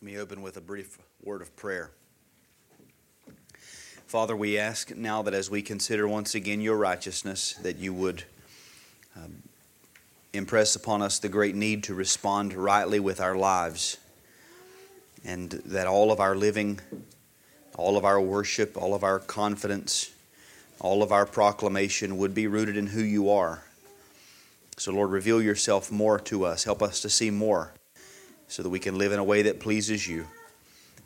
Let me open with a brief word of prayer. Father, we ask now that as we consider once again your righteousness, that you would um, impress upon us the great need to respond rightly with our lives, and that all of our living, all of our worship, all of our confidence, all of our proclamation would be rooted in who you are. So, Lord, reveal yourself more to us. Help us to see more so that we can live in a way that pleases you.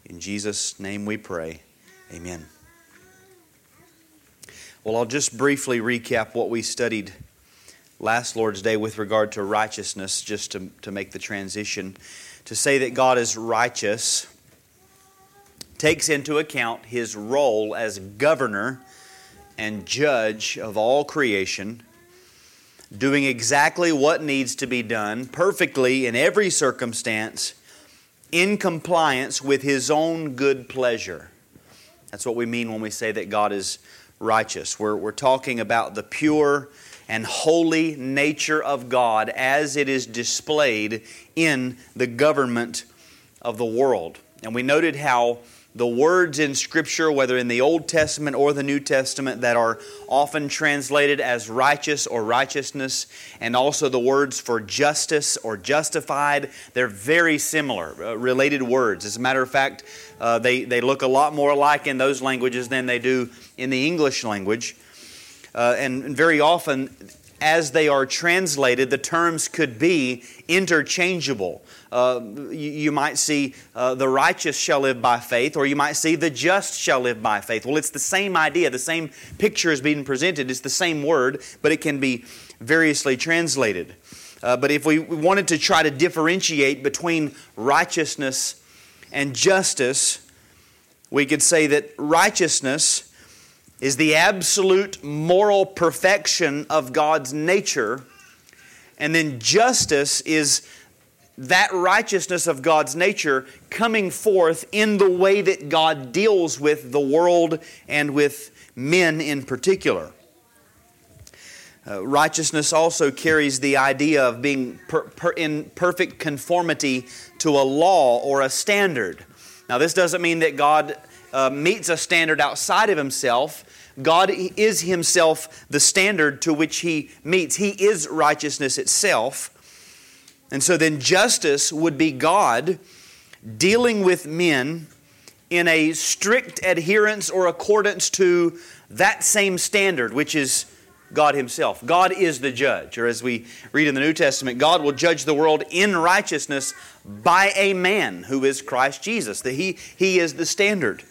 In Jesus' name we pray. Amen. Well, I'll just briefly recap what we studied last Lord's Day with regard to righteousness, just to, to make the transition. To say that God is righteous takes into account his role as governor and judge of all creation doing exactly what needs to be done perfectly in every circumstance in compliance with His own good pleasure. That's what we mean when we say that God is righteous. We're, we're talking about the pure and holy nature of God as it is displayed in the government of the world. And we noted how the words in Scripture, whether in the Old Testament or the New Testament, that are often translated as righteous or righteousness, and also the words for justice or justified, they're very similar, uh, related words. As a matter of fact, uh, they, they look a lot more alike in those languages than they do in the English language. Uh, and very often, as they are translated, the terms could be interchangeable. Uh, you, you, might see uh, the righteous shall live by faith, or you might see the just shall live by faith. Well, it's the same idea, the same picture is being presented. It's the same word, but it can be variously translated. Uh, but if we wanted to try to differentiate between righteousness and justice, we could say that righteousness is the absolute moral perfection of God's nature. And then justice is that righteousness of God's nature coming forth in the way that God deals with the world and with men in particular. Uh, righteousness also carries the idea of being per, per, in perfect conformity to a law or a standard. Now, this doesn't mean that God uh, meets a standard outside of himself, God is Himself the standard to which He meets. He is righteousness itself. And so then justice would be God dealing with men in a strict adherence or accordance to that same standard, which is God Himself. God is the judge. Or as we read in the New Testament, God will judge the world in righteousness by a man who is Christ Jesus. That he, he is the standard.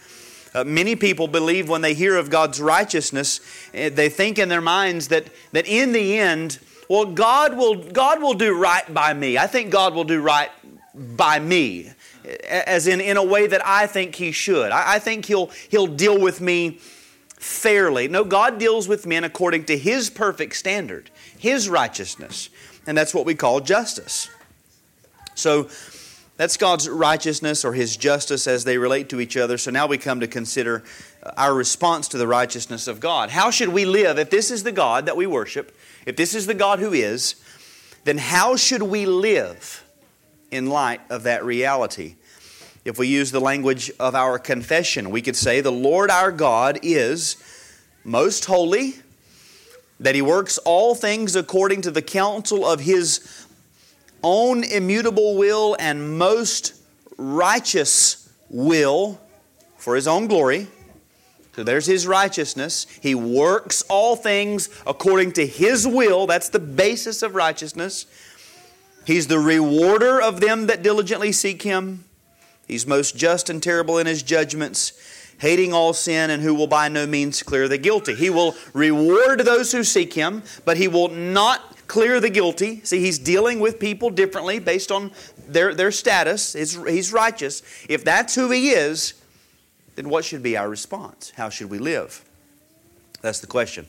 Uh, many people believe when they hear of God's righteousness, uh, they think in their minds that, that in the end, well, God will, God will do right by me. I think God will do right by me, as in, in a way that I think He should. I, I think he'll, he'll deal with me fairly. No, God deals with men according to His perfect standard, His righteousness. And that's what we call justice. So, that's God's righteousness or His justice as they relate to each other. So now we come to consider uh, our response to the righteousness of God. How should we live if this is the God that we worship, if this is the God who is, then how should we live in light of that reality? If we use the language of our confession, we could say, The Lord our God is most holy, that He works all things according to the counsel of His own immutable will and most righteous will for his own glory. So there's his righteousness. He works all things according to his will. That's the basis of righteousness. He's the rewarder of them that diligently seek him. He's most just and terrible in his judgments, hating all sin, and who will by no means clear the guilty. He will reward those who seek him, but he will not clear the guilty. See, he's dealing with people differently based on their, their status. He's, righteous. If that's who he is, then what should be our response? How should we live? That's the question.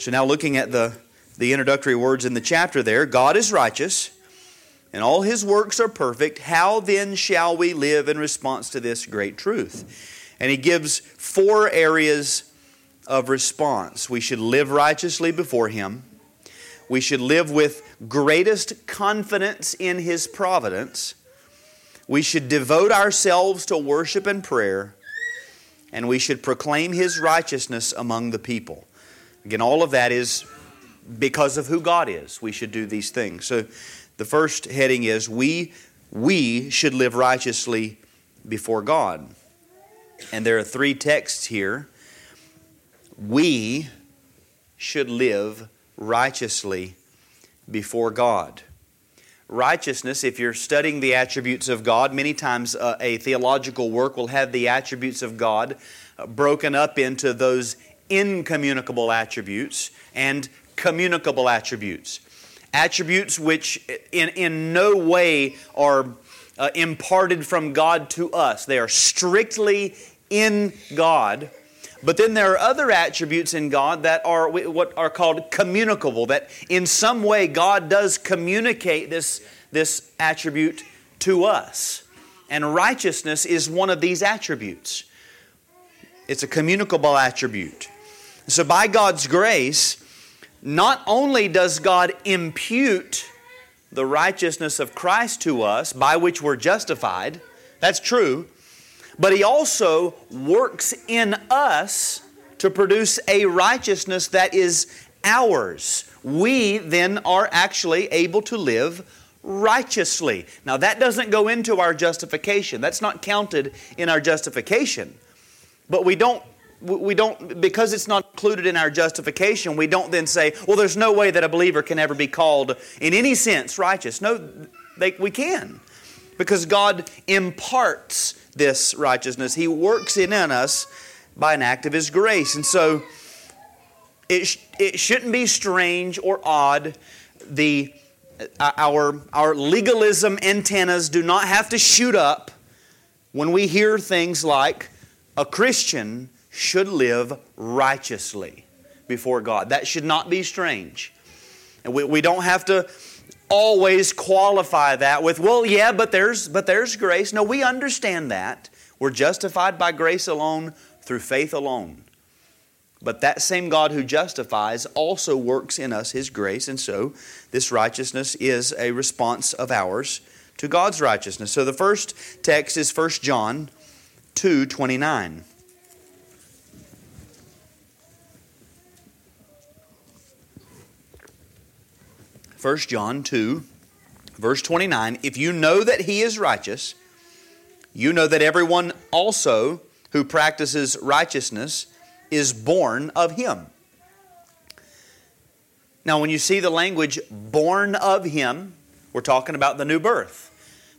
So now looking at the, the introductory words in the chapter there, God is righteous and all his works are perfect. How then shall we live in response to this great truth? And he gives four areas of response. We should live righteously before him. We should live with greatest confidence in His providence. We should devote ourselves to worship and prayer, and we should proclaim His righteousness among the people. Again, all of that is because of who God is. We should do these things. So the first heading is we, we should live righteously before God. And there are three texts here. We should live righteously before God. Righteousness, if you're studying the attributes of God, many times uh, a theological work will have the attributes of God uh, broken up into those incommunicable attributes and communicable attributes. Attributes which, in, in no way, are uh, imparted from God to us, they are strictly in God but then there are other attributes in God that are what are called communicable, that in some way God does communicate this, this attribute to us. And righteousness is one of these attributes. It's a communicable attribute. So, by God's grace, not only does God impute the righteousness of Christ to us, by which we're justified, that's true, but He also works in us to produce a righteousness that is ours. We then are actually able to live righteously. Now, that doesn't go into our justification, that's not counted in our justification. But we don't we don't because it's not included in our justification we don't then say well there's no way that a believer can ever be called in any sense righteous no they, we can because god imparts this righteousness. He works it in us by an act of His grace. And so it, sh- it shouldn't be strange or odd. The, uh, our, our legalism antennas do not have to shoot up when we hear things like a Christian should live righteously before God. That should not be strange. And we, we don't have to always qualify that with, well, yeah, but there's, but there's grace. No, we understand that. We're justified by grace alone, through faith alone. But that same God who justifies also works in us His grace, and so this righteousness is a response of ours to God's righteousness. So the first text is 1 John 2 29. 1 John 2, verse 29 If you know that he is righteous, you know that everyone also who practices righteousness is born of him. Now, when you see the language born of him, we're talking about the new birth.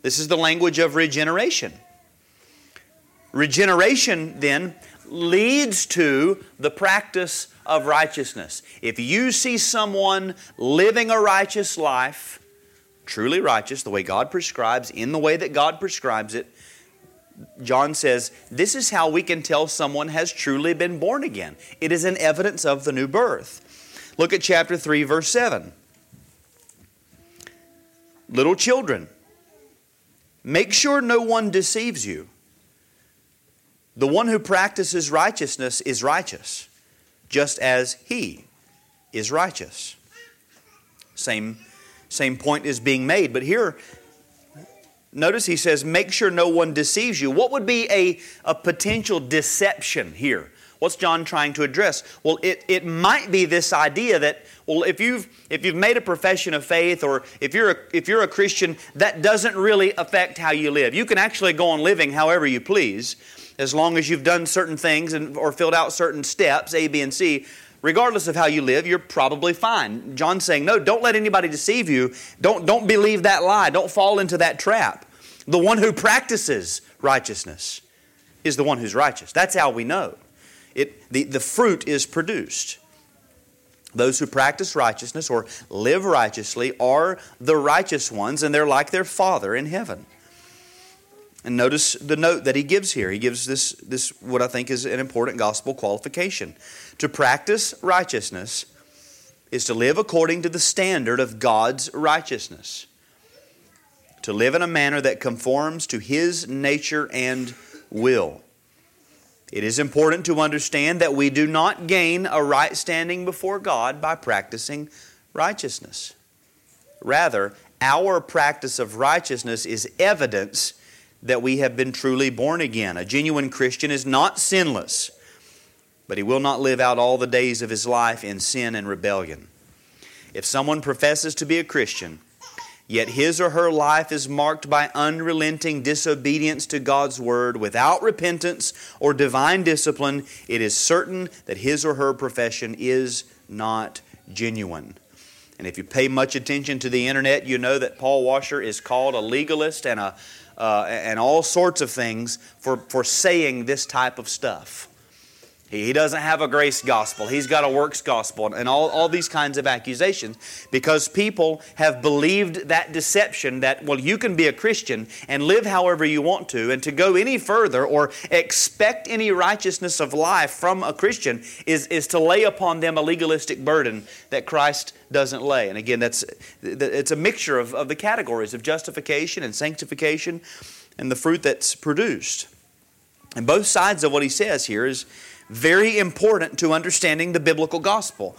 This is the language of regeneration. Regeneration, then, leads to the practice of righteousness. If you see someone living a righteous life, truly righteous, the way God prescribes, in the way that God prescribes it, John says, this is how we can tell someone has truly been born again. It is an evidence of the new birth. Look at chapter 3, verse 7. Little children, make sure no one deceives you. The one who practices righteousness is righteous, just as he is righteous. Same, same point is being made. But here, notice he says, make sure no one deceives you. What would be a, a potential deception here? What's John trying to address? Well, it, it might be this idea that, well, if you've, if you've made a profession of faith or if you're, a, if you're a Christian, that doesn't really affect how you live. You can actually go on living however you please as long as you've done certain things and, or filled out certain steps, A, B, and C, regardless of how you live, you're probably fine. John's saying, no, don't let anybody deceive you. Don't, don't believe that lie. Don't fall into that trap. The one who practices righteousness is the one who's righteous. That's how we know. It, the, the fruit is produced. Those who practice righteousness or live righteously are the righteous ones, and they're like their Father in heaven. And notice the note that he gives here. He gives this, this what I think is an important gospel qualification. To practice righteousness is to live according to the standard of God's righteousness. To live in a manner that conforms to his nature and will. It is important to understand that we do not gain a right standing before God by practicing righteousness. Rather, our practice of righteousness is evidence that we have been truly born again. A genuine Christian is not sinless, but he will not live out all the days of his life in sin and rebellion. If someone professes to be a Christian, yet his or her life is marked by unrelenting disobedience to God's word without repentance or divine discipline, it is certain that his or her profession is not genuine. And if you pay much attention to the internet, you know that Paul Washer is called a legalist and, a, uh, and all sorts of things for, for saying this type of stuff. He he doesn't have a grace gospel. He's got a works gospel and all, all these kinds of accusations because people have believed that deception that, well, you can be a Christian and live however you want to, and to go any further or expect any righteousness of life from a Christian is, is to lay upon them a legalistic burden that Christ doesn't lay. And again, that's, it's a mixture of, of the categories of justification and sanctification and the fruit that's produced. And both sides of what he says here is very important to understanding the biblical gospel.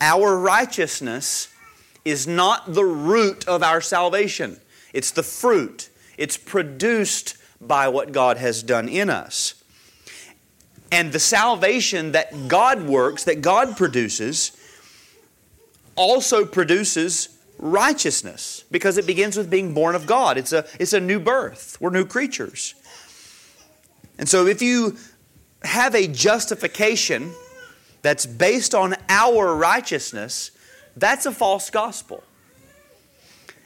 Our righteousness is not the root of our salvation, it's the fruit. It's produced by what God has done in us. And the salvation that God works, that God produces, also produces righteousness because it begins with being born of God. It's a, it's a new birth. We're new creatures. And so if you have a justification that's based on our righteousness, that's a false gospel.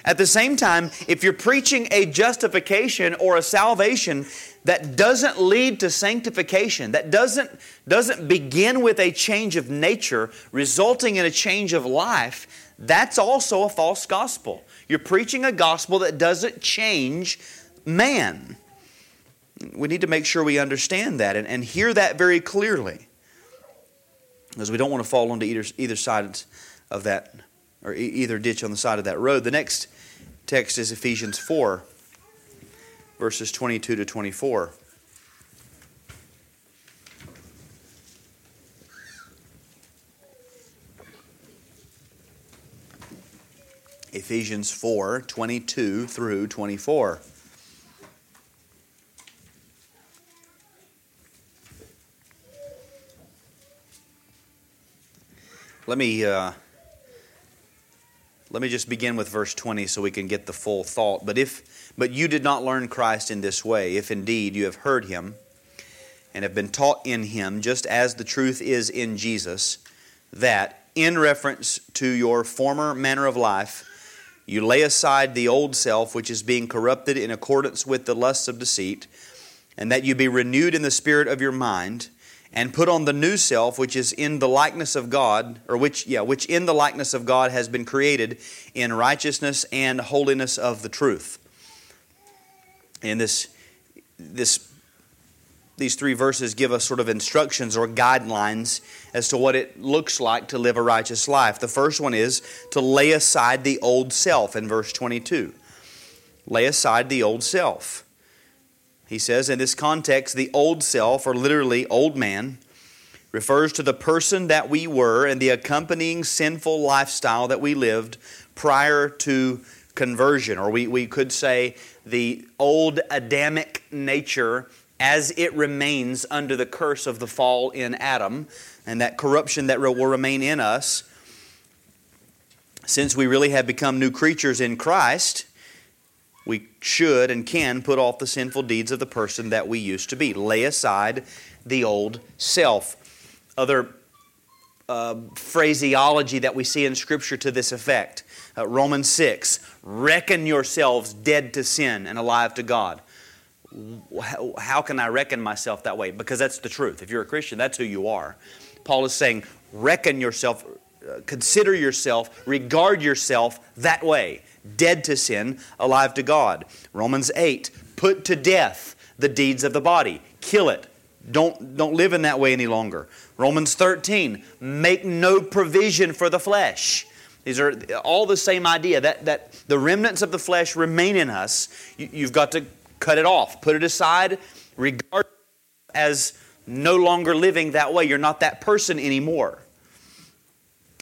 At the same time, if you're preaching a justification or a salvation that doesn't lead to sanctification, that doesn't, doesn't begin with a change of nature, resulting in a change of life, that's also a false gospel. You're preaching a gospel that doesn't change man. We need to make sure we understand that and, and hear that very clearly. Because we don't want to fall onto either, either side of that, or either ditch on the side of that road. The next text is Ephesians 4, verses 22 to 24. Ephesians 4 22 through 24. Let me, uh, let me just begin with verse 20 so we can get the full thought. But, if, but you did not learn Christ in this way, if indeed you have heard him and have been taught in him, just as the truth is in Jesus, that in reference to your former manner of life, you lay aside the old self, which is being corrupted in accordance with the lusts of deceit, and that you be renewed in the spirit of your mind and put on the new self which is in the likeness of God or which yeah which in the likeness of God has been created in righteousness and holiness of the truth. And this this these three verses give us sort of instructions or guidelines as to what it looks like to live a righteous life. The first one is to lay aside the old self in verse 22. Lay aside the old self. He says in this context, the old self, or literally old man, refers to the person that we were and the accompanying sinful lifestyle that we lived prior to conversion. Or we, we could say the old Adamic nature as it remains under the curse of the fall in Adam and that corruption that will remain in us. Since we really have become new creatures in Christ, we should and can put off the sinful deeds of the person that we used to be. Lay aside the old self. Other uh, phraseology that we see in Scripture to this effect uh, Romans 6 reckon yourselves dead to sin and alive to God. How, can I reckon myself that way? Because that's the truth. If you're a Christian, that's who you are. Paul is saying, reckon yourself, uh, consider yourself, regard yourself that way dead to sin, alive to God. Romans 8, put to death the deeds of the body, kill it. Don't, don't live in that way any longer. Romans 13, make no provision for the flesh. These are all the same idea that, that the remnants of the flesh remain in us. You, you've got to cut it off, put it aside, regard as no longer living that way. You're not that person anymore.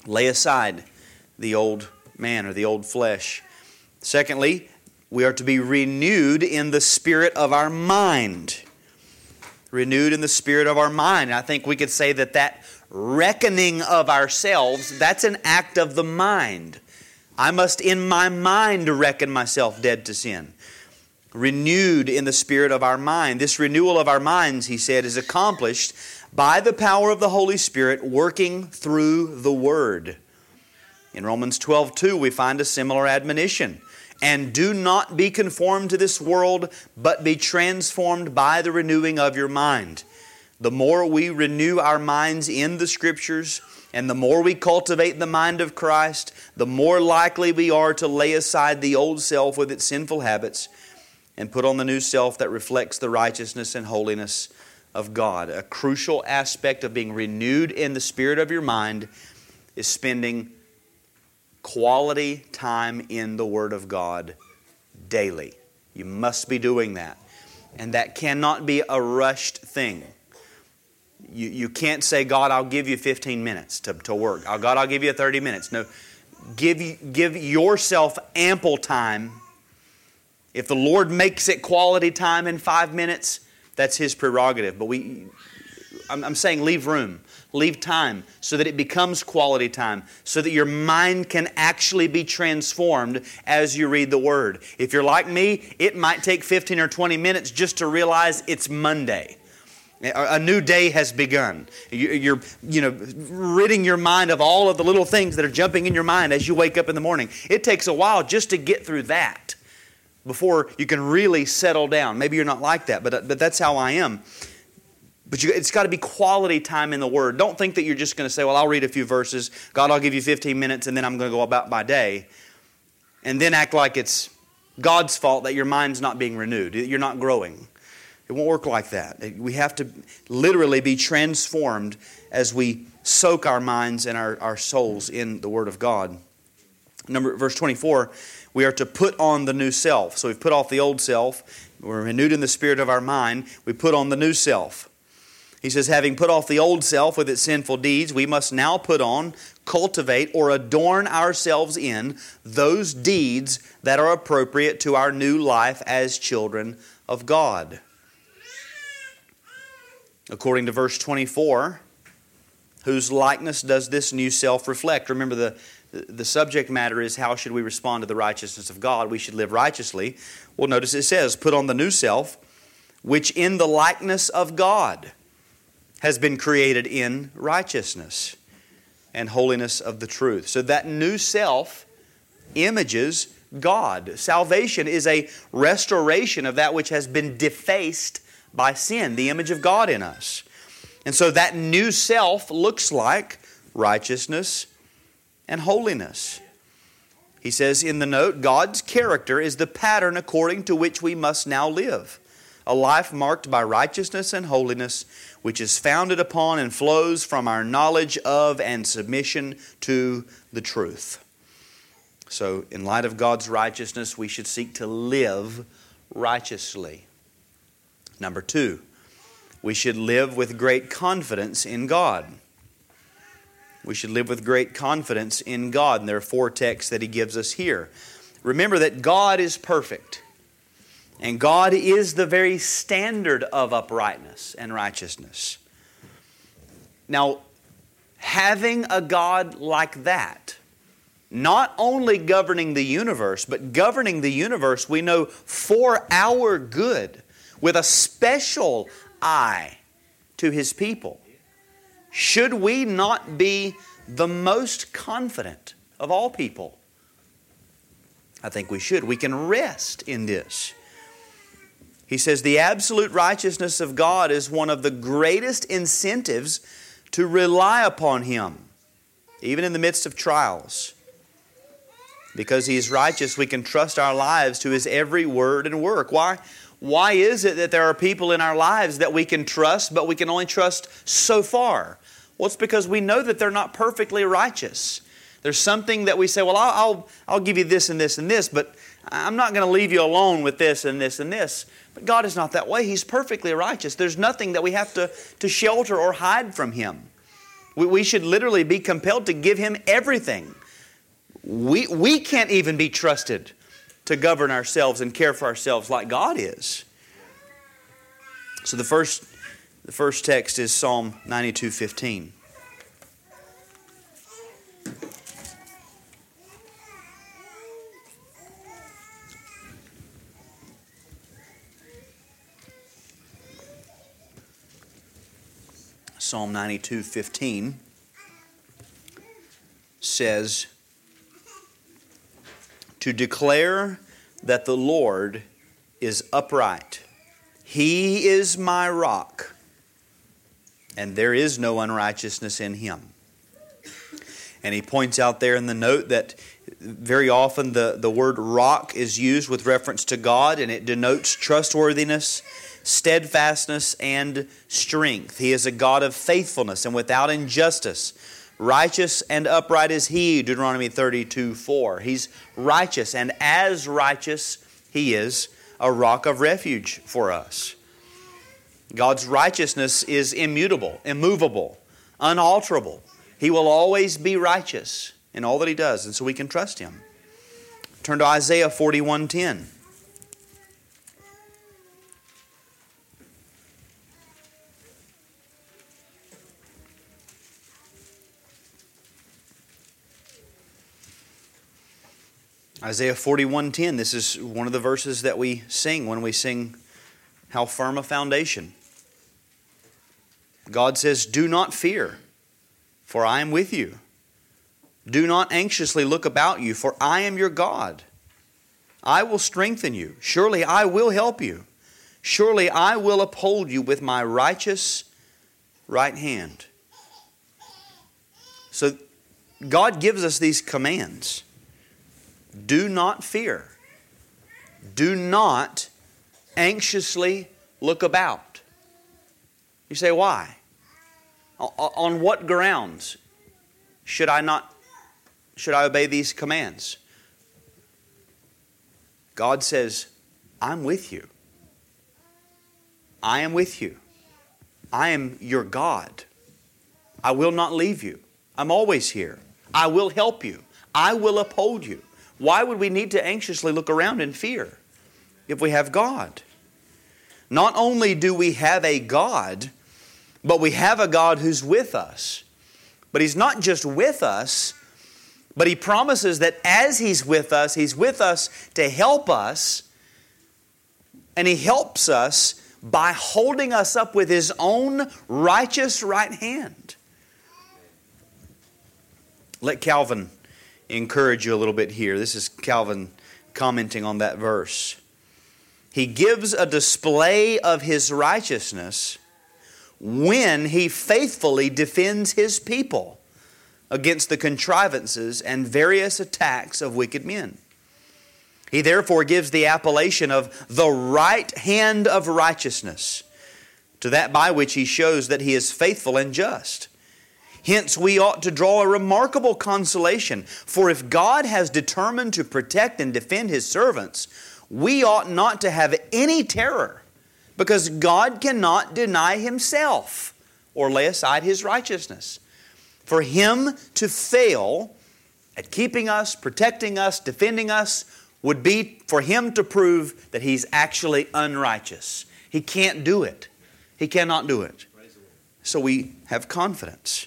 Lay aside the old man or the old flesh. Secondly, We are to be renewed in the spirit of our mind. Renewed in the spirit of our mind. I think we could say that that reckoning of ourselves, that's an act of the mind. I must in my mind reckon myself dead to sin. Renewed in the spirit of our mind. This renewal of our minds, he said, is accomplished by the power of the Holy Spirit working through the Word. In Romans 12, 2, we find a similar admonition. And do not be conformed to this world, but be transformed by the renewing of your mind. The more we renew our minds in the Scriptures, and the more we cultivate the mind of Christ, the more likely we are to lay aside the old self with its sinful habits and put on the new self that reflects the righteousness and holiness of God. A crucial aspect of being renewed in the spirit of your mind is spending quality time in the Word of God daily. You must be doing that. And that cannot be a rushed thing. You, you can't say, God, I'll give you 15 minutes to, to work. Oh, God, I'll give you 30 minutes. No, give, give yourself ample time. If the Lord makes it quality time in five minutes, that's His prerogative. But we, I'm, I'm saying leave room, leave time so that it becomes quality time, so that your mind can actually be transformed as you read the Word. If you're like me, it might take 15 or 20 minutes just to realize it's Monday. A new day has begun. You're, you know, ridding your mind of all of the little things that are jumping in your mind as you wake up in the morning. It takes a while just to get through that before you can really settle down. Maybe you're not like that, but, uh, but that's how I am. But you, it's got to be quality time in the Word. Don't think that you're just going to say, well, I'll read a few verses, God, I'll give you 15 minutes, and then I'm going to go about my day. And then act like it's God's fault that your mind's not being renewed, you're not growing. It won't work like that. We have to literally be transformed as we soak our minds and our, our souls in the Word of God. Number verse 24, we are to put on the new self. So we've put off the old self, we're renewed in the spirit of our mind, we put on the new self. He says, having put off the old self with its sinful deeds, we must now put on, cultivate, or adorn ourselves in those deeds that are appropriate to our new life as children of God according to verse 24, whose likeness does this new self reflect? Remember, the, the subject matter is how should we respond to the righteousness of God? We should live righteously. Well, notice it says, put on the new self, which in the likeness of God has been created in righteousness and holiness of the truth. So that new self images God. Salvation is a restoration of that which has been defaced by sin, the image of God in us. And so that new self looks like righteousness and holiness. He says in the note, God's character is the pattern according to which we must now live. A life marked by righteousness and holiness, which is founded upon and flows from our knowledge of and submission to the truth. So, in light of God's righteousness, we should seek to live righteously. Number two, we should live with great confidence in God. We should live with great confidence in God. And there are four texts that he gives us here. Remember that God is perfect. And God is the very standard of uprightness and righteousness. Now, having a God like that, not only governing the universe, but governing the universe, we know for our good, with a special eye to his people. Should we not be the most confident of all people? I think we should. We can rest in this. He says the absolute righteousness of God is one of the greatest incentives to rely upon Him, even in the midst of trials. Because He is righteous, we can trust our lives to His every word and work. Why? Why is it that there are people in our lives that we can trust, but we can only trust so far? Well, it's because we know that they're not perfectly righteous. There's something that we say, well, I'll, I'll, I'll give you this and this and this, but I'm not going to leave you alone with this and this and this. But God is not that way. He's perfectly righteous. There's nothing that we have to, to shelter or hide from Him. We, we should literally be compelled to give Him everything. We, we can't even be trusted to govern ourselves and care for ourselves like God is. So the first, the first text is Psalm 92 15. Psalm 92 15 says, To declare that the Lord is upright. He is my rock, and there is no unrighteousness in him. And he points out there in the note that very often the, the word rock is used with reference to God, and it denotes trustworthiness steadfastness, and strength. He is a God of faithfulness and without injustice. Righteous and upright is He, Deuteronomy 32 4. He's righteous, and as righteous, He is a rock of refuge for us. God's righteousness is immutable, immovable, unalterable. He will always be righteous in all that He does, and so we can trust Him. Turn to Isaiah 41 Isaiah 41:10 this is one of the verses that we sing when we sing how firm a foundation. God says, "Do not fear, for I am with you. Do not anxiously look about you, for I am your God. I will strengthen you. Surely I will help you. Surely I will uphold you with my righteous right hand." So God gives us these commands. Do not fear. Do not anxiously look about. You say, why? On what grounds should I not should I obey these commands? God says, I'm with you. I am with you. I am your God. I will not leave you. I'm always here. I will help you. I will uphold you. Why would we need to anxiously look around in fear if we have God? Not only do we have a God, but we have a God who's with us. But He's not just with us, but He promises that as He's with us, He's with us to help us, and He helps us by holding us up with His own righteous right hand. Let Calvin encourage you a little bit here. This is Calvin commenting on that verse. He gives a display of his righteousness when he faithfully defends his people against the contrivances and various attacks of wicked men. He therefore gives the appellation of the right hand of righteousness to that by which he shows that he is faithful and just. Hence, we ought to draw a remarkable consolation. For if God has determined to protect and defend His servants, we ought not to have any terror, because God cannot deny Himself or lay aside His righteousness. For Him to fail at keeping us, protecting us, defending us, would be for Him to prove that He's actually unrighteous. He can't do it. He cannot do it. So we have confidence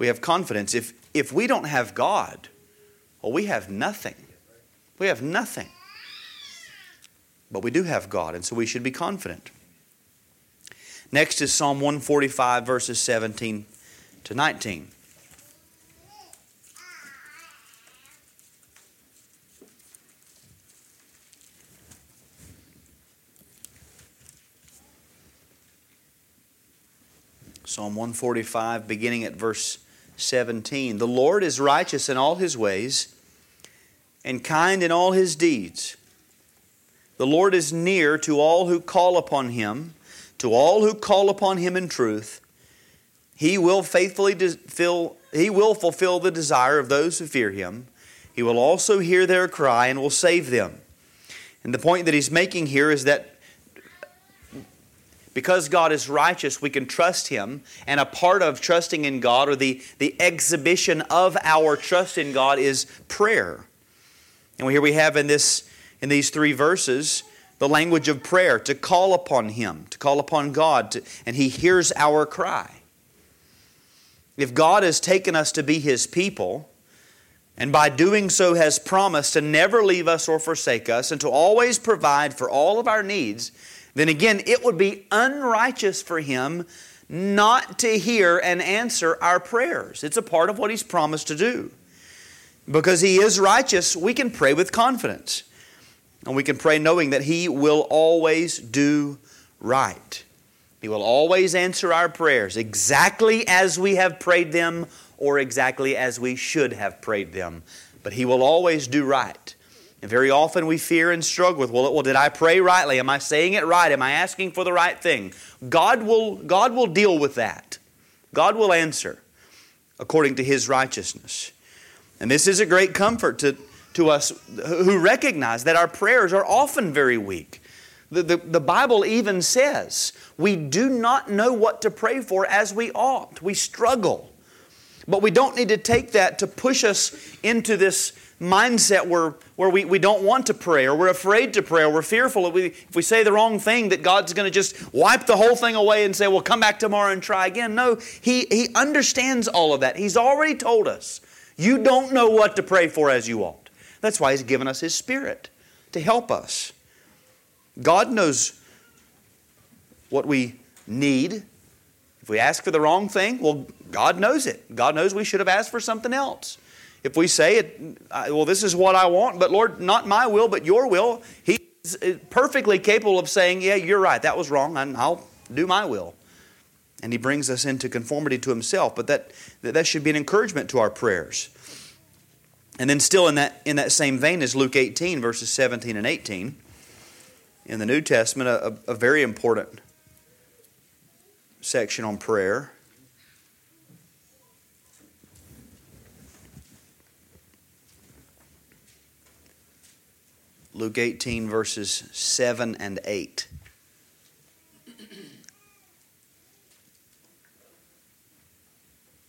we have confidence. If, if we don't have God, well, we have nothing. We have nothing. But we do have God, and so we should be confident. Next is Psalm 145, verses 17 to 19. Psalm 145, beginning at verse 17. The Lord is righteous in all his ways and kind in all his deeds. The Lord is near to all who call upon him, to all who call upon him in truth. He will faithfully fill, he will fulfill the desire of those who fear him. He will also hear their cry and will save them. And the point that he's making here is that because God is righteous, we can trust Him. And a part of trusting in God, or the, the exhibition of our trust in God, is prayer. And here we have in this, in these three verses the language of prayer, to call upon Him, to call upon God, to, and He hears our cry. If God has taken us to be His people, and by doing so has promised to never leave us or forsake us, and to always provide for all of our needs, then again, it would be unrighteous for Him not to hear and answer our prayers. It's a part of what He's promised to do. Because He is righteous, we can pray with confidence. And we can pray knowing that He will always do right. He will always answer our prayers exactly as we have prayed them or exactly as we should have prayed them. But He will always do right. And very often we fear and struggle with, well, well, did I pray rightly? Am I saying it right? Am I asking for the right thing? God will, God will deal with that. God will answer according to His righteousness. And this is a great comfort to, to us who recognize that our prayers are often very weak. The, the, the, Bible even says we do not know what to pray for as we ought. We struggle. But we don't need to take that to push us into this mindset where, where we, we don't want to pray or we're afraid to pray or we're fearful if we, if we say the wrong thing that God's going to just wipe the whole thing away and say, well, come back tomorrow and try again. No, he, he understands all of that. He's already told us you don't know what to pray for as you ought. That's why He's given us His Spirit to help us. God knows what we need. If we ask for the wrong thing, well, God knows it. God knows we should have asked for something else. If we say it, well, this is what I want, but Lord, not my will, but your will, He's uh, perfectly capable of saying, yeah, you're right, that was wrong, and I'll do my will. And He brings us into conformity to Himself. But that, that should be an encouragement to our prayers. And then, still in that, in that same vein, is Luke 18, verses 17 and 18. In the New Testament, a, a very important section on prayer. Luke 18, verses 7 and 8.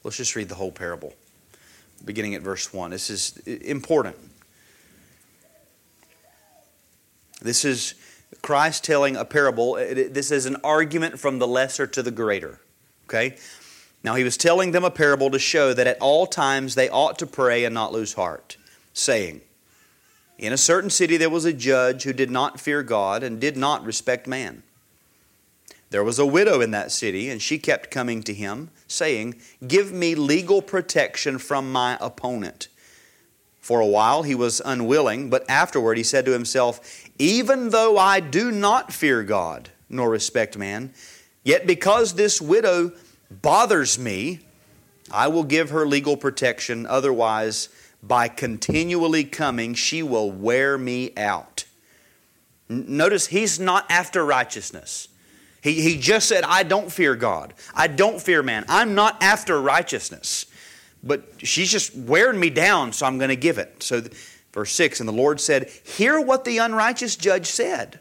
Let's just read the whole parable beginning at verse 1. This is important. This is Christ telling a parable. This is an argument from the lesser to the greater. Okay? Now, he was telling them a parable to show that at all times they ought to pray and not lose heart, saying, In a certain city there was a judge who did not fear God and did not respect man. There was a widow in that city, and she kept coming to him, saying, Give me legal protection from my opponent. For a while he was unwilling, but afterward he said to himself, Even though I do not fear God, nor respect man, yet because this widow bothers me, I will give her legal protection. Otherwise, by continually coming, she will wear me out. Notice he's not after righteousness. He, he just said, I don't fear God. I don't fear man. I'm not after righteousness. But she's just wearing me down, so I'm going to give it. So, verse 6 And the Lord said, Hear what the unrighteous judge said.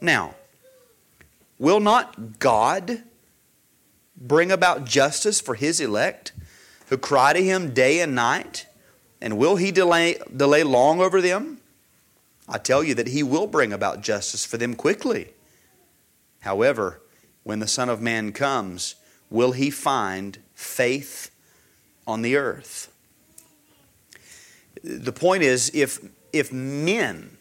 Now, will not God bring about justice for his elect who cry to him day and night? And will he delay, delay long over them? I tell you that he will bring about justice for them quickly. However, when the Son of Man comes, will he find faith on the earth? The point is, if, if men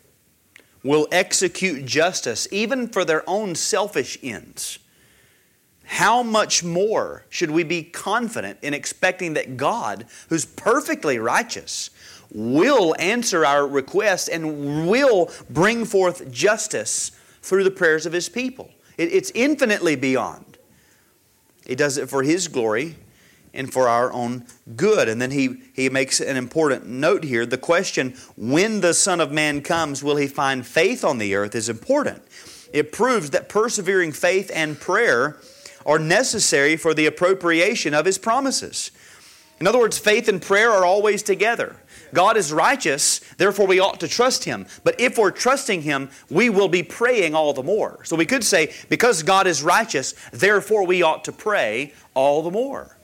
will execute justice, even for their own selfish ends, how much more should we be confident in expecting that God, who's perfectly righteous, will answer our requests and will bring forth justice through the prayers of His people? it's infinitely beyond. He does it for His glory and for our own good. And then he, he makes an important note here. The question, when the Son of Man comes, will he find faith on the earth, is important. It proves that persevering faith and prayer are necessary for the appropriation of his promises. In other words, faith and prayer are always together. God is righteous, therefore we ought to trust Him. But if we're trusting Him, we will be praying all the more. So we could say, because God is righteous, therefore we ought to pray all the more.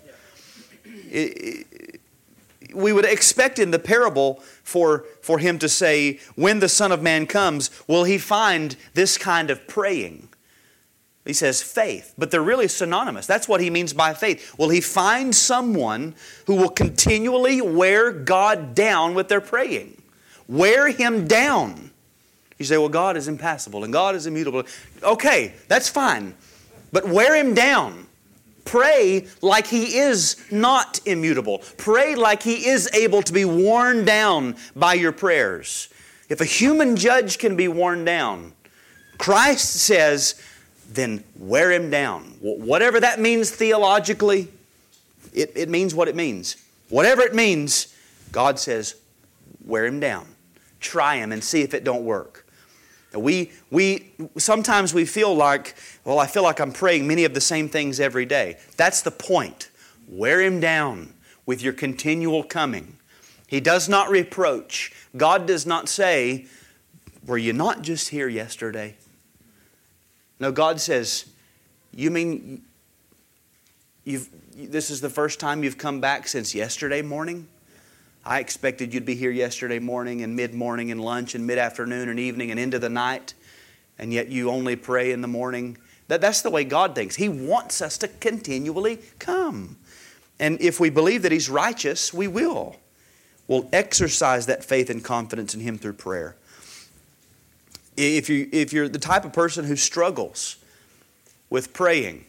we would expect in the parable for, for him to say, when the Son of Man comes, will he find this kind of praying? He says faith, but they're really synonymous. That's what he means by faith. Will he find someone who will continually wear God down with their praying? Wear him down. You say, well, God is impassible and God is immutable. Okay, that's fine. But wear him down. Pray like he is not immutable. Pray like he is able to be worn down by your prayers. If a human judge can be worn down, Christ says, then wear him down. Whatever that means theologically, it, it means what it means. Whatever it means, God says, wear him down. Try him and see if it don't work. We, we, sometimes we feel like, well, I feel like I'm praying many of the same things every day. That's the point. Wear him down with your continual coming. He does not reproach. God does not say, Were you not just here yesterday? No, God says, You mean you've, this is the first time you've come back since yesterday morning? I expected you'd be here yesterday morning and mid morning and lunch and mid afternoon and evening and into the night, and yet you only pray in the morning. That, that's the way God thinks. He wants us to continually come. And if we believe that He's righteous, we will. We'll exercise that faith and confidence in Him through prayer. If, you, if you're the type of person who struggles with praying,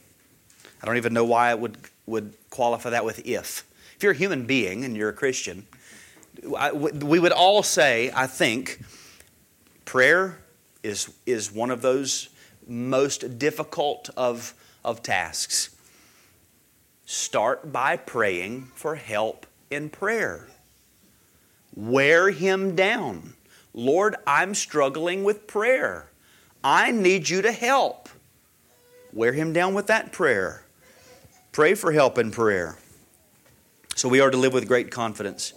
I don't even know why I would, would qualify that with if. If you're a human being and you're a Christian, we would all say, I think, prayer is, is one of those most difficult of, of tasks. Start by praying for help in prayer. Wear him down. Lord, I'm struggling with prayer. I need you to help. Wear him down with that prayer. Pray for help in prayer. So we are to live with great confidence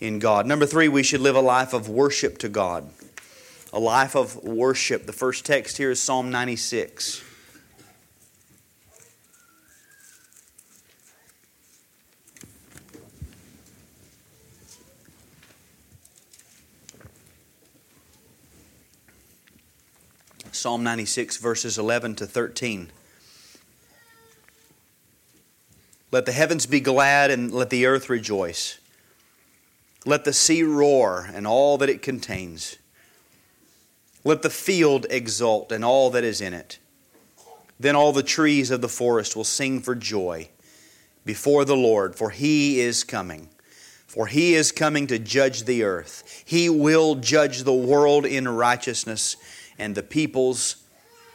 in God. Number three, we should live a life of worship to God. A life of worship. The first text here is Psalm 96. Psalm 96, verses 11 to 13. Let the heavens be glad and let the earth rejoice. Let the sea roar and all that it contains. Let the field exult and all that is in it. Then all the trees of the forest will sing for joy before the Lord, for he is coming. For he is coming to judge the earth. He will judge the world in righteousness and the peoples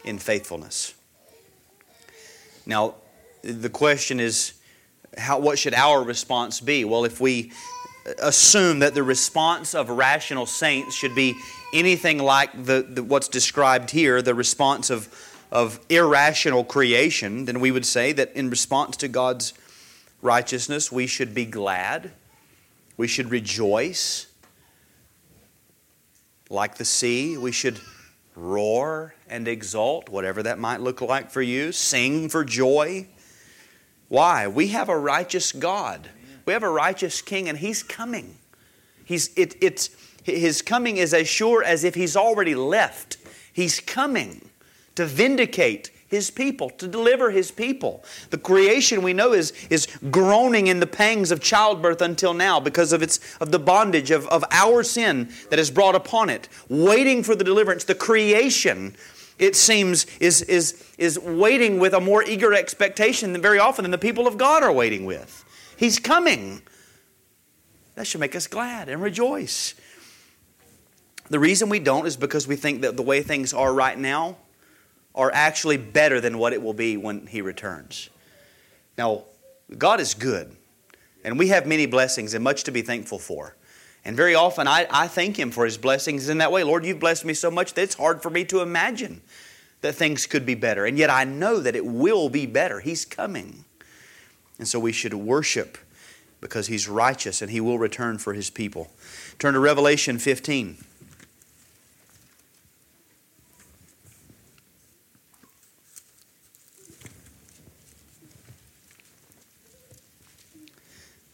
in faithfulness. Now, the question is how, what should our response be? Well, if we assume that the response of rational saints should be anything like the, the, what's described here, the response of, of irrational creation, then we would say that in response to God's righteousness, we should be glad, we should rejoice. Like the sea, we should roar and exult, whatever that might look like for you, sing for joy. Why? We have a righteous God. We have a righteous king, and he's coming. He's, it, it's, his coming is as sure as if he's already left. He's coming to vindicate his people, to deliver his people. The creation we know is, is groaning in the pangs of childbirth until now because of, its, of the bondage of, of our sin that is brought upon it, waiting for the deliverance. The creation, it seems, is, is, is waiting with a more eager expectation than very often than the people of God are waiting with. He's coming. That should make us glad and rejoice. The reason we don't is because we think that the way things are right now are actually better than what it will be when He returns. Now, God is good, and we have many blessings and much to be thankful for. And very often I, I thank Him for His blessings in that way. Lord, you've blessed me so much that it's hard for me to imagine that things could be better. And yet I know that it will be better. He's coming. And so we should worship because he's righteous and he will return for his people. Turn to Revelation 15.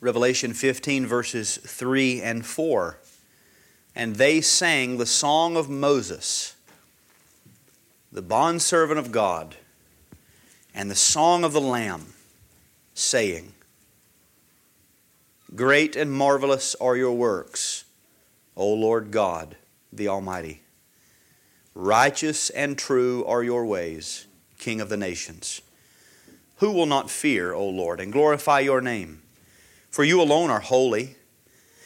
Revelation 15, verses 3 and 4. and they sang the song of Moses, the bondservant of God, and the song of the Lamb, saying, Great and marvelous are your works, O Lord God, the Almighty. Righteous and true are your ways, King of the nations. Who will not fear, O Lord, and glorify your name? For you alone are holy.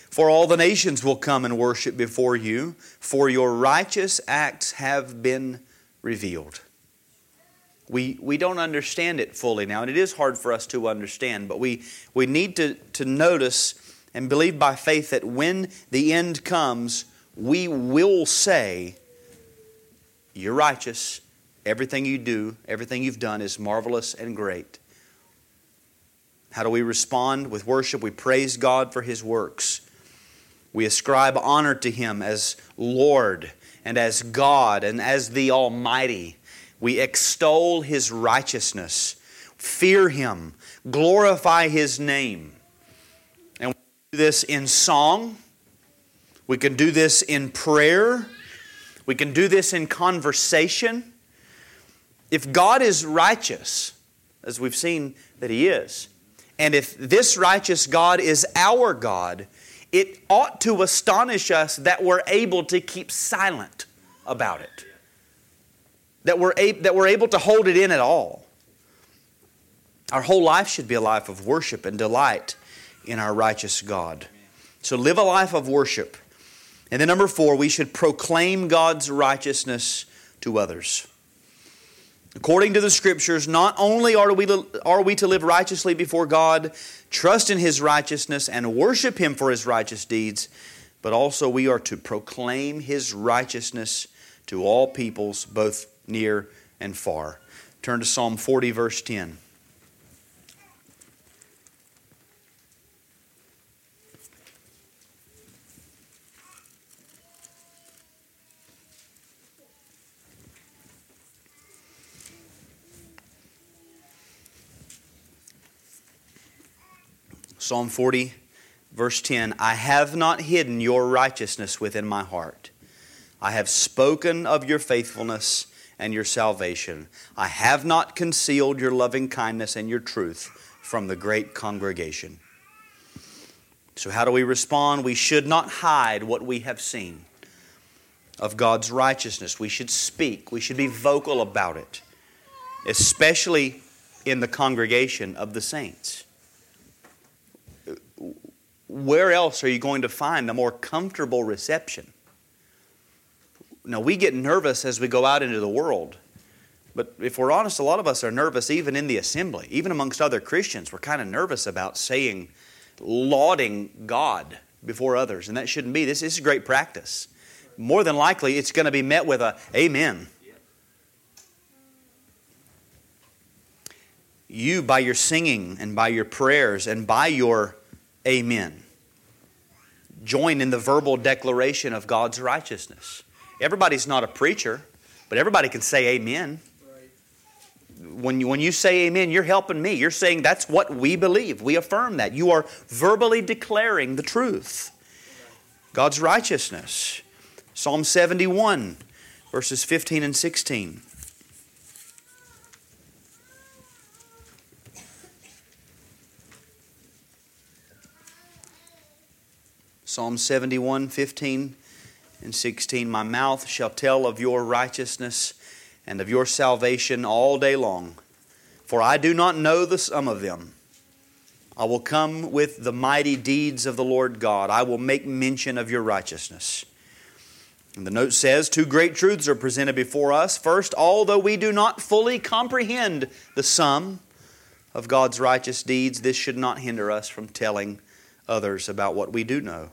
For all the nations will come and worship before you, for your righteous acts have been revealed. We, we don't understand it fully now, and it is hard for us to understand, but we, we need to, to notice and believe by faith that when the end comes, we will say, You're righteous. Everything you do, everything you've done is marvelous and great. How do we respond with worship? We praise God for His works. We ascribe honor to Him as Lord and as God and as the Almighty. We extol His righteousness, fear Him, glorify His name. And we do this in song, we can do this in prayer, we can do this in conversation. If God is righteous, as we've seen that He is, and if this righteous God is our God, it ought to astonish us that we're able to keep silent about it, that we're, that we're able to hold it in at all. Our whole life should be a life of worship and delight in our righteous God. So live a life of worship. And then, number four, we should proclaim God's righteousness to others. According to the scriptures, not only are we, are we to live righteously before God, trust in His righteousness, and worship Him for His righteous deeds, but also we are to proclaim His righteousness to all peoples, both near and far. Turn to Psalm 40, verse 10. Psalm 40, verse 10 I have not hidden your righteousness within my heart. I have spoken of your faithfulness and your salvation. I have not concealed your loving kindness and your truth from the great congregation. So, how do we respond? We should not hide what we have seen of God's righteousness. We should speak, we should be vocal about it, especially in the congregation of the saints where else are you going to find a more comfortable reception? Now, we get nervous as we go out into the world. But if we're honest, a lot of us are nervous even in the assembly, even amongst other Christians. We're kind of nervous about saying, lauding God before others. And that shouldn't be. This, this is great practice. More than likely, it's going to be met with a amen. You, by your singing and by your prayers and by your amen. Join in the verbal declaration of God's righteousness. Everybody's not a preacher, but everybody can say amen. When you, when you say amen, you're helping me. You're saying that's what we believe. We affirm that. You are verbally declaring the truth. God's righteousness. Psalm 71, verses 15 and 16. Psalm 71, 15 and 16. My mouth shall tell of your righteousness and of your salvation all day long, for I do not know the sum of them. I will come with the mighty deeds of the Lord God. I will make mention of your righteousness. And the note says two great truths are presented before us. First, although we do not fully comprehend the sum of God's righteous deeds, this should not hinder us from telling others about what we do know.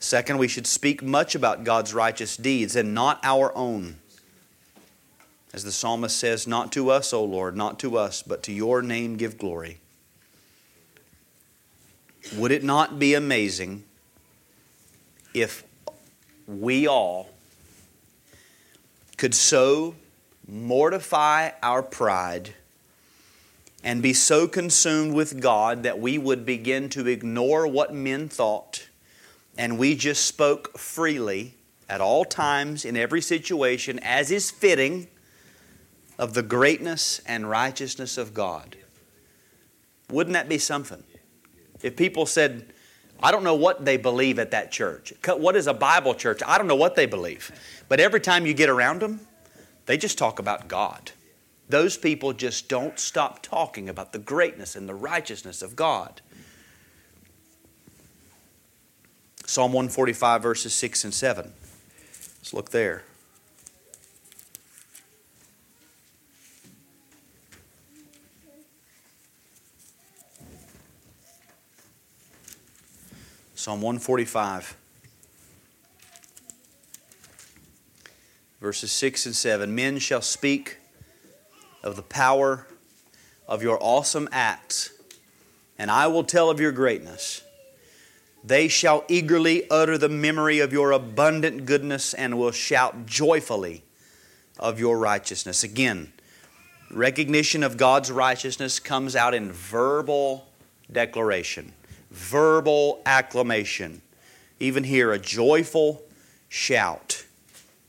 Second, we should speak much about God's righteous deeds and not our own. As the psalmist says, Not to us, O Lord, not to us, but to your name give glory. Would it not be amazing if we all could so mortify our pride and be so consumed with God that we would begin to ignore what men thought? And we just spoke freely at all times, in every situation, as is fitting, of the greatness and righteousness of God. Wouldn't that be something? If people said, I don't know what they believe at that church. What is a Bible church? I don't know what they believe. But every time you get around them, they just talk about God. Those people just don't stop talking about the greatness and the righteousness of God. Psalm 145, verses 6 and 7. Let's look there. Psalm 145, verses 6 and 7. Men shall speak of the power of your awesome acts, and I will tell of your greatness. They shall eagerly utter the memory of your abundant goodness and will shout joyfully of your righteousness. Again, recognition of God's righteousness comes out in verbal declaration, verbal acclamation. Even here, a joyful shout,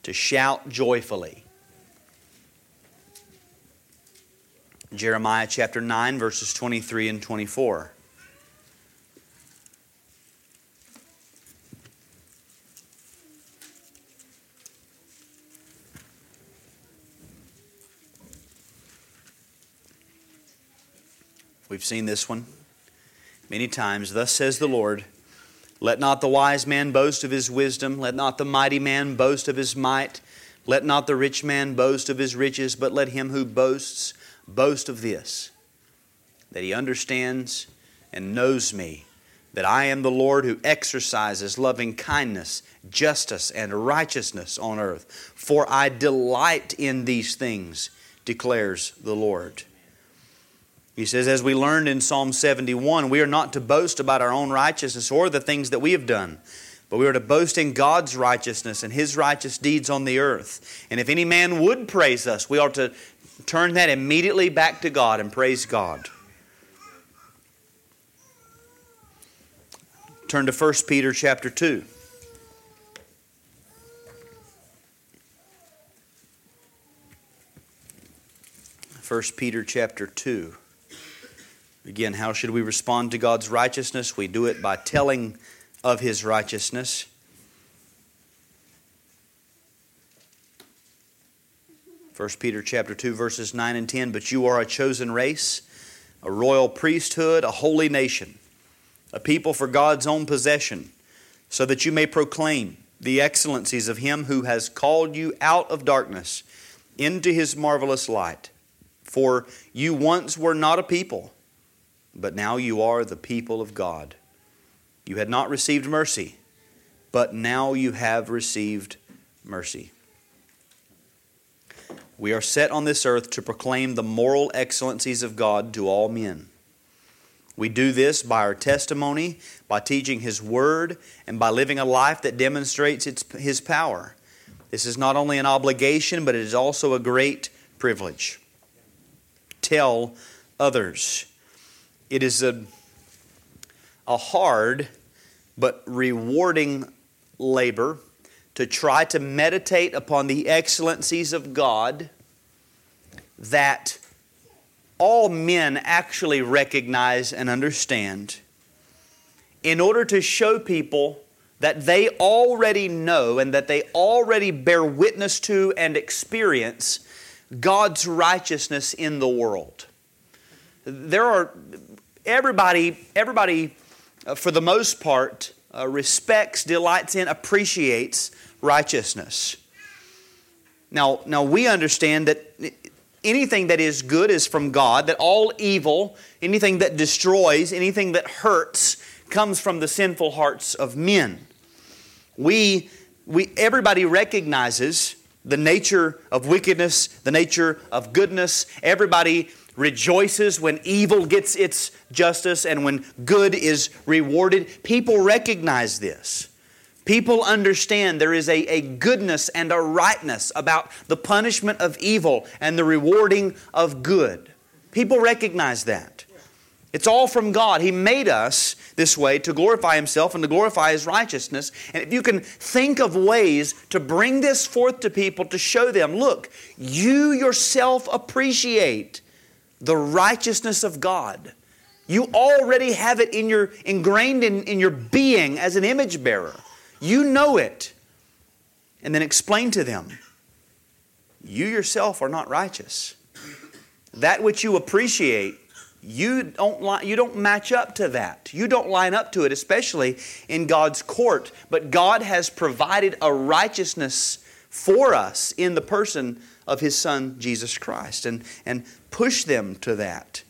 to shout joyfully. Jeremiah chapter 9, verses 23 and 24. We've seen this one many times. Thus says the Lord Let not the wise man boast of his wisdom, let not the mighty man boast of his might, let not the rich man boast of his riches, but let him who boasts boast of this that he understands and knows me, that I am the Lord who exercises loving kindness, justice, and righteousness on earth. For I delight in these things, declares the Lord. He says, as we learned in Psalm 71, we are not to boast about our own righteousness or the things that we have done, but we are to boast in God's righteousness and His righteous deeds on the earth. And if any man would praise us, we ought to turn that immediately back to God and praise God. Turn to 1 Peter chapter 2. 1 Peter chapter 2. Again, how should we respond to God's righteousness? We do it by telling of his righteousness. First Peter chapter 2 verses 9 and 10, but you are a chosen race, a royal priesthood, a holy nation, a people for God's own possession, so that you may proclaim the excellencies of him who has called you out of darkness into his marvelous light. For you once were not a people, but now you are the people of God. You had not received mercy, but now you have received mercy. We are set on this earth to proclaim the moral excellencies of God to all men. We do this by our testimony, by teaching His Word, and by living a life that demonstrates its, His power. This is not only an obligation, but it is also a great privilege. Tell others it is a, a hard but rewarding labor to try to meditate upon the excellencies of God that all men actually recognize and understand in order to show people that they already know and that they already bear witness to and experience God's righteousness in the world. There are everybody, everybody uh, for the most part, uh, respects, delights in, appreciates righteousness. Now, now we understand that anything that is good is from God, that all evil, anything that destroys, anything that hurts, comes from the sinful hearts of men. We, we, everybody recognizes the nature of wickedness, the nature of goodness. Everybody rejoices when evil gets its justice and when good is rewarded. People recognize this. People understand there is a, a goodness and a rightness about the punishment of evil and the rewarding of good. People recognize that. It's all from God. He made us this way to glorify Himself and to glorify His righteousness. And if you can think of ways to bring this forth to people to show them, look, you yourself appreciate the righteousness of God. You already have it in your ingrained in, in your being as an image bearer. You know it. And then explain to them, you yourself are not righteous. That which you appreciate you don't, li- you don't match up to that. You don't line up to it, especially in God's court. But God has provided a righteousness for us in the person of His Son, Jesus Christ, and, and push them to that.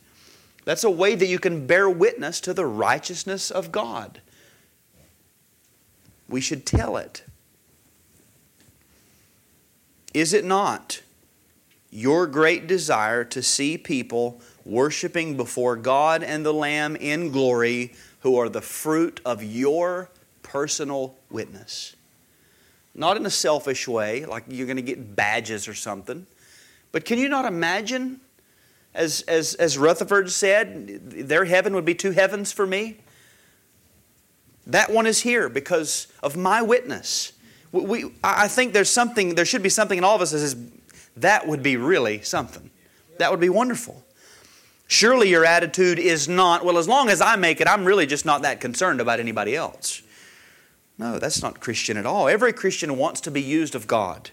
That's a way that you can bear witness to the righteousness of God. We should tell it. Is it not your great desire to see people worshiping before God and the Lamb in glory, who are the fruit of your personal witness. Not in a selfish way, like you're going to get badges or something, but can you not imagine, as, as, as Rutherford said, their heaven would be two heavens for me? That one is here because of my witness. We, I think there's something, there should be something in all of us that says, that would be really something. That would be wonderful. Surely your attitude is not, well, as long as I make it, I'm really just not that concerned about anybody else. No, that's not Christian at all. Every Christian wants to be used of God.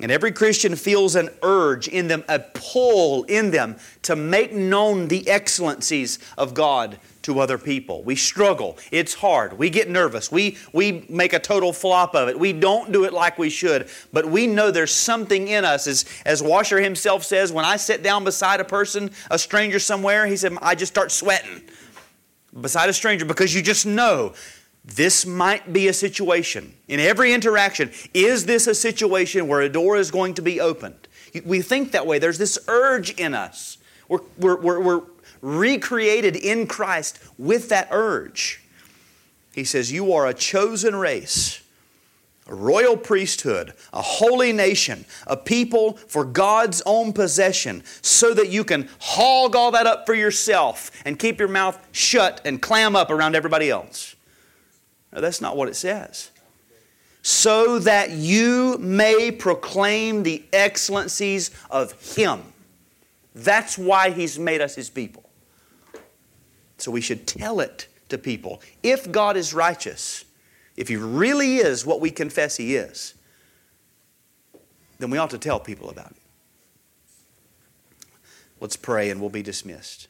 And every Christian feels an urge in them, a pull in them to make known the excellencies of God to other people. We struggle. It's hard. We get nervous. We, we make a total flop of it. We don't do it like we should. But we know there's something in us. As, as Washer himself says, when I sit down beside a person, a stranger somewhere, he said, I just start sweating beside a stranger because you just know this might be a situation. In every interaction, is this a situation where a door is going to be opened? We think that way. There's this urge in us. We're, we're, we're, recreated in Christ with that urge. He says, You are a chosen race, a royal priesthood, a holy nation, a people for God's own possession, so that you can hog all that up for yourself and keep your mouth shut and clam up around everybody else. No, that's not what it says. So that you may proclaim the excellencies of Him. That's why He's made us His people. So we should tell it to people. If God is righteous, if He really is what we confess He is, then we ought to tell people about it. Let's pray and we'll be dismissed.